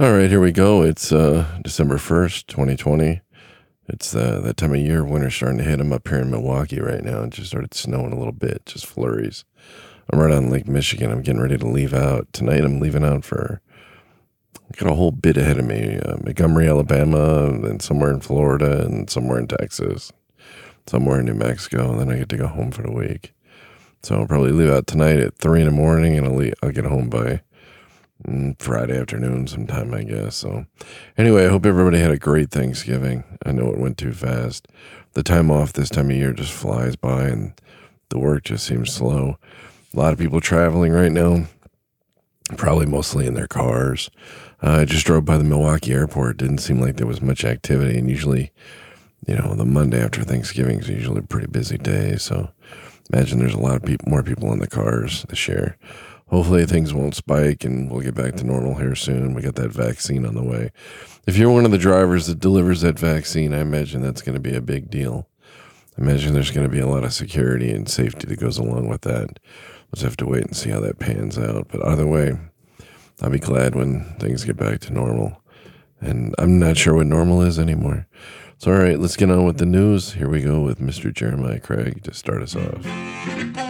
All right, here we go. It's uh, December 1st, 2020. It's uh, that time of year. Winter's starting to hit. I'm up here in Milwaukee right now. It just started snowing a little bit, just flurries. I'm right on Lake Michigan. I'm getting ready to leave out. Tonight, I'm leaving out for, got a whole bit ahead of me. Uh, Montgomery, Alabama, and somewhere in Florida, and somewhere in Texas, somewhere in New Mexico. And then I get to go home for the week. So I'll probably leave out tonight at 3 in the morning, and I'll, leave, I'll get home by Friday afternoon sometime, I guess. So, anyway, I hope everybody had a great Thanksgiving. I know it went too fast. The time off this time of year just flies by, and the work just seems slow. A lot of people traveling right now, probably mostly in their cars. Uh, I just drove by the Milwaukee airport. Didn't seem like there was much activity, and usually, you know, the Monday after Thanksgiving is usually a pretty busy day. So, imagine there's a lot of people, more people in the cars this year hopefully things won't spike and we'll get back to normal here soon. We got that vaccine on the way. If you're one of the drivers that delivers that vaccine, I imagine that's going to be a big deal. I imagine there's going to be a lot of security and safety that goes along with that. Let's have to wait and see how that pans out. But either way, I'll be glad when things get back to normal. And I'm not sure what normal is anymore. So, all right, let's get on with the news. Here we go with Mr. Jeremiah Craig to start us off.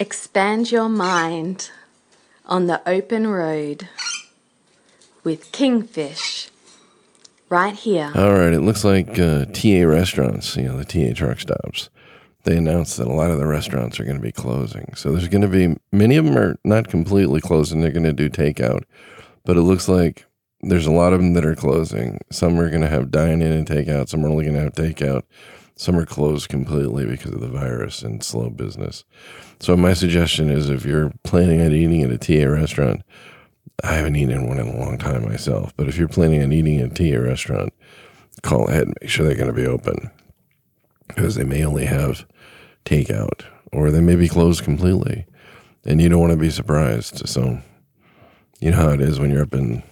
Expand your mind on the open road with Kingfish right here. All right, it looks like uh, TA restaurants, you know, the TA truck stops. They announced that a lot of the restaurants are going to be closing. So there's going to be many of them are not completely closing. They're going to do takeout, but it looks like there's a lot of them that are closing. Some are going to have dine in and takeout. Some are only going to have takeout. Some are closed completely because of the virus and slow business. So my suggestion is if you're planning on eating at a TA restaurant, I haven't eaten one in a long time myself, but if you're planning on eating at a TA restaurant, call ahead and make sure they're going to be open because they may only have takeout or they may be closed completely and you don't want to be surprised. So you know how it is when you're up in,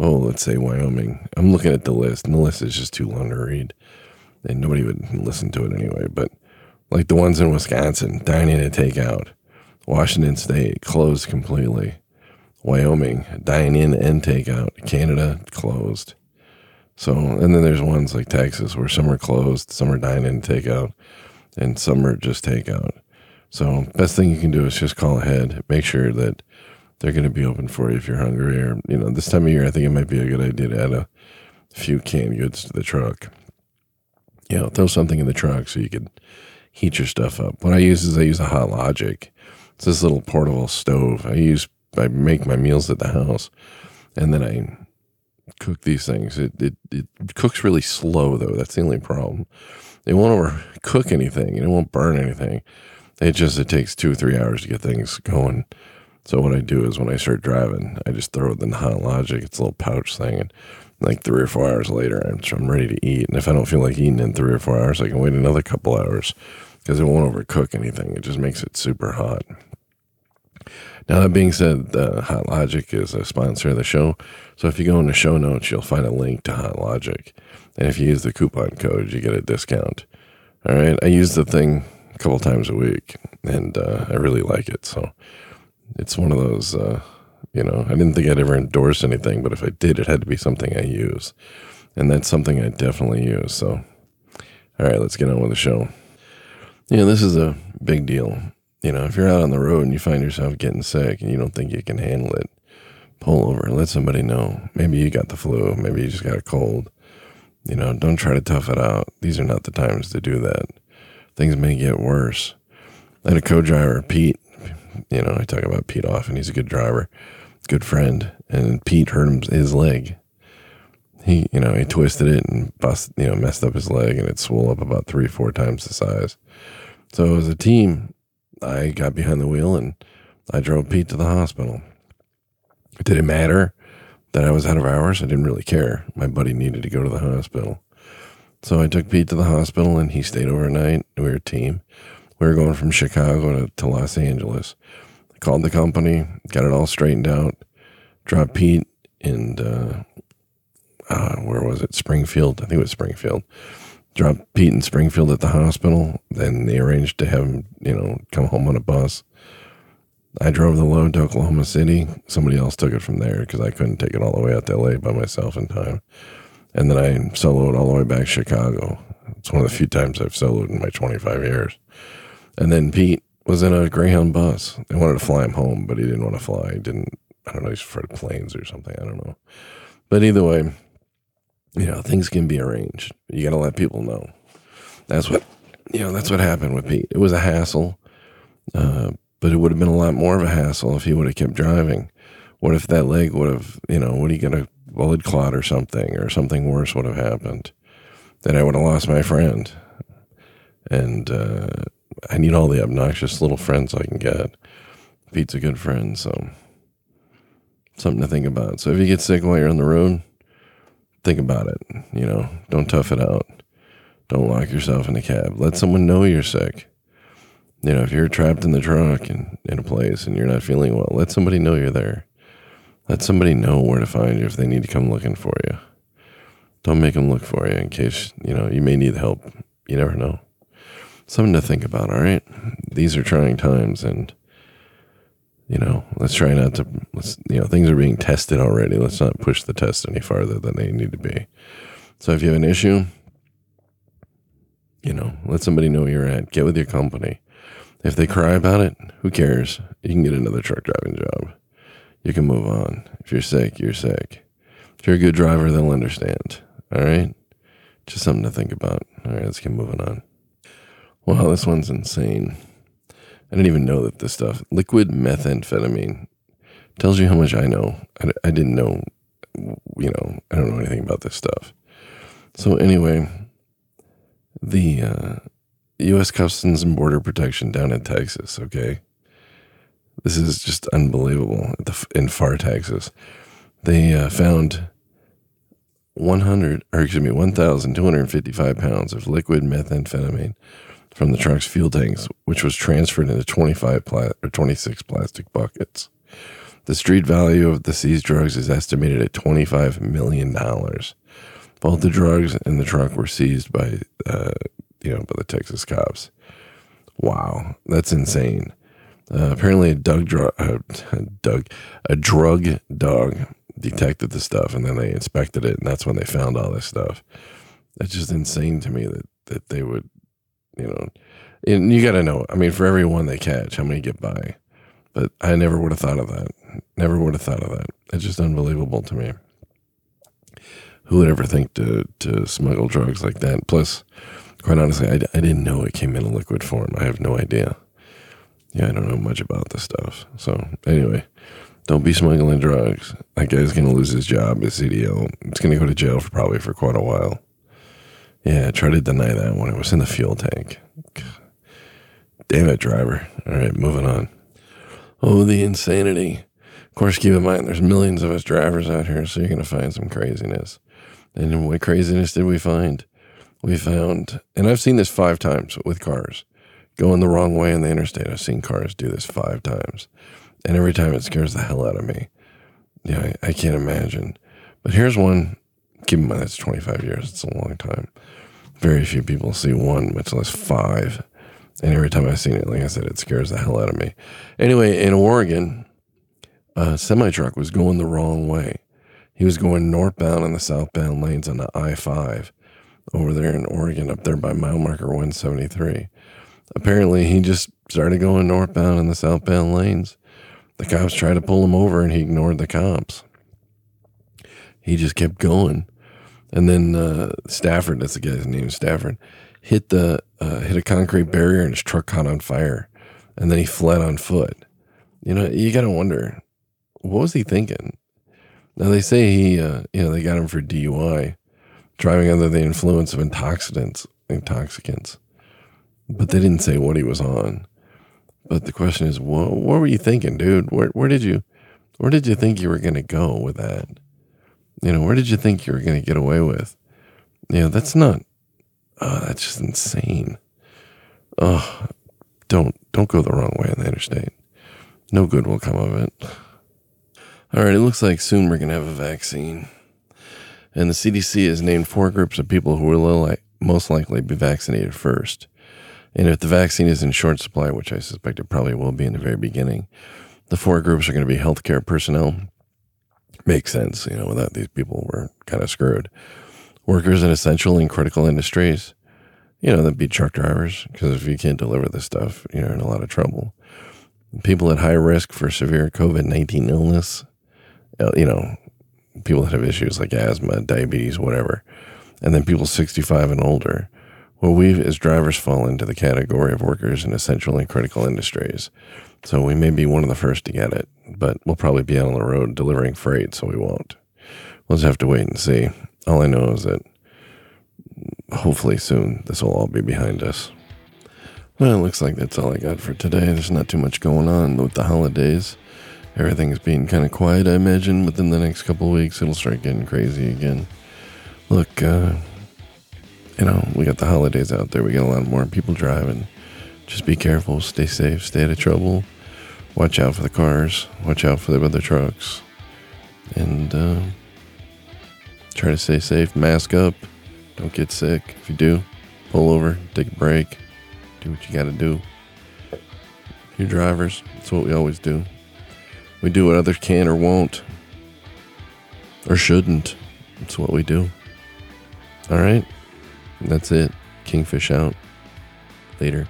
oh, let's say Wyoming. I'm looking at the list and the list is just too long to read and nobody would listen to it anyway. But like the ones in Wisconsin, dining and takeout. Washington State closed completely. Wyoming, dine in and takeout. Canada closed. So, and then there's ones like Texas where some are closed, some are dine in and takeout, and some are just takeout. So, best thing you can do is just call ahead. Make sure that they're going to be open for you if you're hungry. Or, you know, this time of year, I think it might be a good idea to add a few canned goods to the truck you know, throw something in the trunk so you could heat your stuff up. What I use is I use a Hot Logic. It's this little portable stove. I use I make my meals at the house, and then I cook these things. It it, it cooks really slow though. That's the only problem. It won't overcook anything. And it won't burn anything. It just it takes two or three hours to get things going. So what I do is when I start driving, I just throw it in the Hot Logic. It's a little pouch thing, and like three or four hours later, I'm, I'm ready to eat. And if I don't feel like eating in three or four hours, I can wait another couple hours because it won't overcook anything. It just makes it super hot. Now, that being said, uh, Hot Logic is a sponsor of the show. So if you go in the show notes, you'll find a link to Hot Logic. And if you use the coupon code, you get a discount. All right. I use the thing a couple times a week and uh, I really like it. So it's one of those. Uh, you know, I didn't think I'd ever endorse anything, but if I did, it had to be something I use. And that's something I definitely use. So, all right, let's get on with the show. You know, this is a big deal. You know, if you're out on the road and you find yourself getting sick and you don't think you can handle it, pull over, and let somebody know. Maybe you got the flu, maybe you just got a cold. You know, don't try to tough it out. These are not the times to do that. Things may get worse. I had a co driver, Pete. You know, I talk about Pete often. He's a good driver good friend, and Pete hurt him, his leg. he, you know, he twisted it and bust, you know, messed up his leg and it swelled up about three, four times the size. So as a team, I got behind the wheel and I drove Pete to the hospital. Did it matter that I was out of hours? I didn't really care. My buddy needed to go to the hospital. So I took Pete to the hospital and he stayed overnight. We were a team. We were going from Chicago to, to Los Angeles. I called the company, got it all straightened out, dropped Pete and uh, uh, where was it? Springfield. I think it was Springfield. Dropped Pete in Springfield at the hospital. Then they arranged to have him, you know, come home on a bus. I drove the load to Oklahoma City. Somebody else took it from there because I couldn't take it all the way out to LA by myself in time. And then I soloed all the way back to Chicago. It's one of the few times I've soloed in my 25 years. And then Pete was in a Greyhound bus. They wanted to fly him home, but he didn't want to fly. He didn't, I don't know, he's afraid of planes or something. I don't know. But either way, you know, things can be arranged. You got to let people know. That's what, you know, that's what happened with Pete. It was a hassle. Uh, but it would have been a lot more of a hassle if he would have kept driving. What if that leg would have, you know, would he get a blood clot or something, or something worse would have happened? Then I would have lost my friend. And uh, I need all the obnoxious little friends I can get. Pete's a good friend, so something to think about. So if you get sick while you're on the road, think about it. You know, don't tough it out. Don't lock yourself in a cab. Let someone know you're sick you know, if you're trapped in the truck and in a place and you're not feeling well, let somebody know you're there. Let somebody know where to find you if they need to come looking for you. Don't make them look for you in case, you know, you may need help. You never know. Something to think about, all right? These are trying times and you know, let's try not to let's you know, things are being tested already. Let's not push the test any farther than they need to be. So if you have an issue, you know, let somebody know where you're at. Get with your company if they cry about it, who cares? You can get another truck driving job. You can move on. If you're sick, you're sick. If you're a good driver, they'll understand. All right? Just something to think about. All right, let's keep moving on. Wow, this one's insane. I didn't even know that this stuff, liquid methamphetamine, tells you how much I know. I, I didn't know, you know, I don't know anything about this stuff. So, anyway, the, uh, U.S. Customs and Border Protection down in Texas. Okay, this is just unbelievable. In Pharr Texas, they uh, found 100, or excuse me, 1,255 pounds of liquid methamphetamine from the truck's fuel tanks, which was transferred into 25 pla- or 26 plastic buckets. The street value of the seized drugs is estimated at $25 million. Both the drugs and the truck were seized by uh, you know, by the Texas cops. Wow, that's insane. Uh, apparently, a drug, uh, Doug, a drug dog detected the stuff, and then they inspected it, and that's when they found all this stuff. That's just insane to me that that they would, you know, and you got to know. I mean, for every one they catch, how many get by? But I never would have thought of that. Never would have thought of that. It's just unbelievable to me. Who would ever think to to smuggle drugs like that? Plus, quite honestly, I, I didn't know it came in a liquid form. I have no idea. Yeah, I don't know much about this stuff. So, anyway, don't be smuggling drugs. That guy's to lose his job as CDL. It's to go to jail for probably for quite a while. Yeah, try to deny that when it was in the fuel tank. Damn it, driver. All right, moving on. Oh, the insanity. Of course, keep in mind there's millions of us drivers out here, so you're going to find some craziness. And what craziness did we find? we found, and I've seen this five times with cars going the wrong way in the interstate. I've seen cars do this five times, and every time it scares the hell out of me. Yeah, I, I can't imagine. But here's one. Keep in mind that's 25 years. It's a long time. Very few people see one, much less five. And every time I've seen it, like I said, it scares the hell out of me. Anyway, in Oregon, a semi truck was going the wrong way. He was going northbound in the southbound lanes on the I 5 over there in Oregon, up there by mile marker 173. Apparently, he just started going northbound in the southbound lanes. The cops tried to pull him over and he ignored the cops. He just kept going. And then uh, Stafford, that's the guy's name, Stafford, hit the uh, hit a concrete barrier and his truck caught on fire. And then he fled on foot. You know, you got to wonder, what was he thinking? Now they say he, uh, you know, they got him for DUI, driving under the influence of intoxicants, intoxicants, but they didn't say what he was on. But the question is, what, what were you thinking, dude? Where, where did you, where did you think you were to go with that? You know, where did you think you were going to get away with? You know, that's not, oh, that's just insane. Oh, don't, don't go the wrong way on the interstate. No good will come of it. All right, it looks like soon we're going to have a vaccine. And the CDC has named four groups of people who will most likely be vaccinated first. And if the vaccine is in short supply, which I suspect it probably will be in the very beginning, the four groups are going to be healthcare personnel. Makes sense, you know, without these people, we're kind of screwed. Workers in essential and critical industries, you know, that'd be truck drivers, because if you can't deliver this stuff, you're in a lot of trouble. People at high risk for severe COVID 19 illness, uh, you know, people that have issues like asthma, diabetes, whatever, and then people 65 and older. Well, we as drivers fall into the category of workers in essential and critical industries. So we may be one of the first to get it, but we'll probably be out on the road delivering freight, so we won't. We'll just have to wait and see. All I know is that hopefully soon this will all be behind us. Well, it looks like that's all I got for today. There's not too much going on with the holidays. Everything's being kind of quiet, I imagine. Within the next couple weeks, it'll start getting crazy again. Look, uh, you know, we got the holidays out there. We got a lot more people driving. Just be careful, stay safe, stay out of trouble. Watch out for the cars, watch out for the other trucks, and uh, try to stay safe. Mask up, don't get sick. If you do, pull over, take a break, do what you got to do. You drivers, that's what we always do. We do what others can or won't, or shouldn't. That's what we do. All right. That's it. Kingfish out. Later.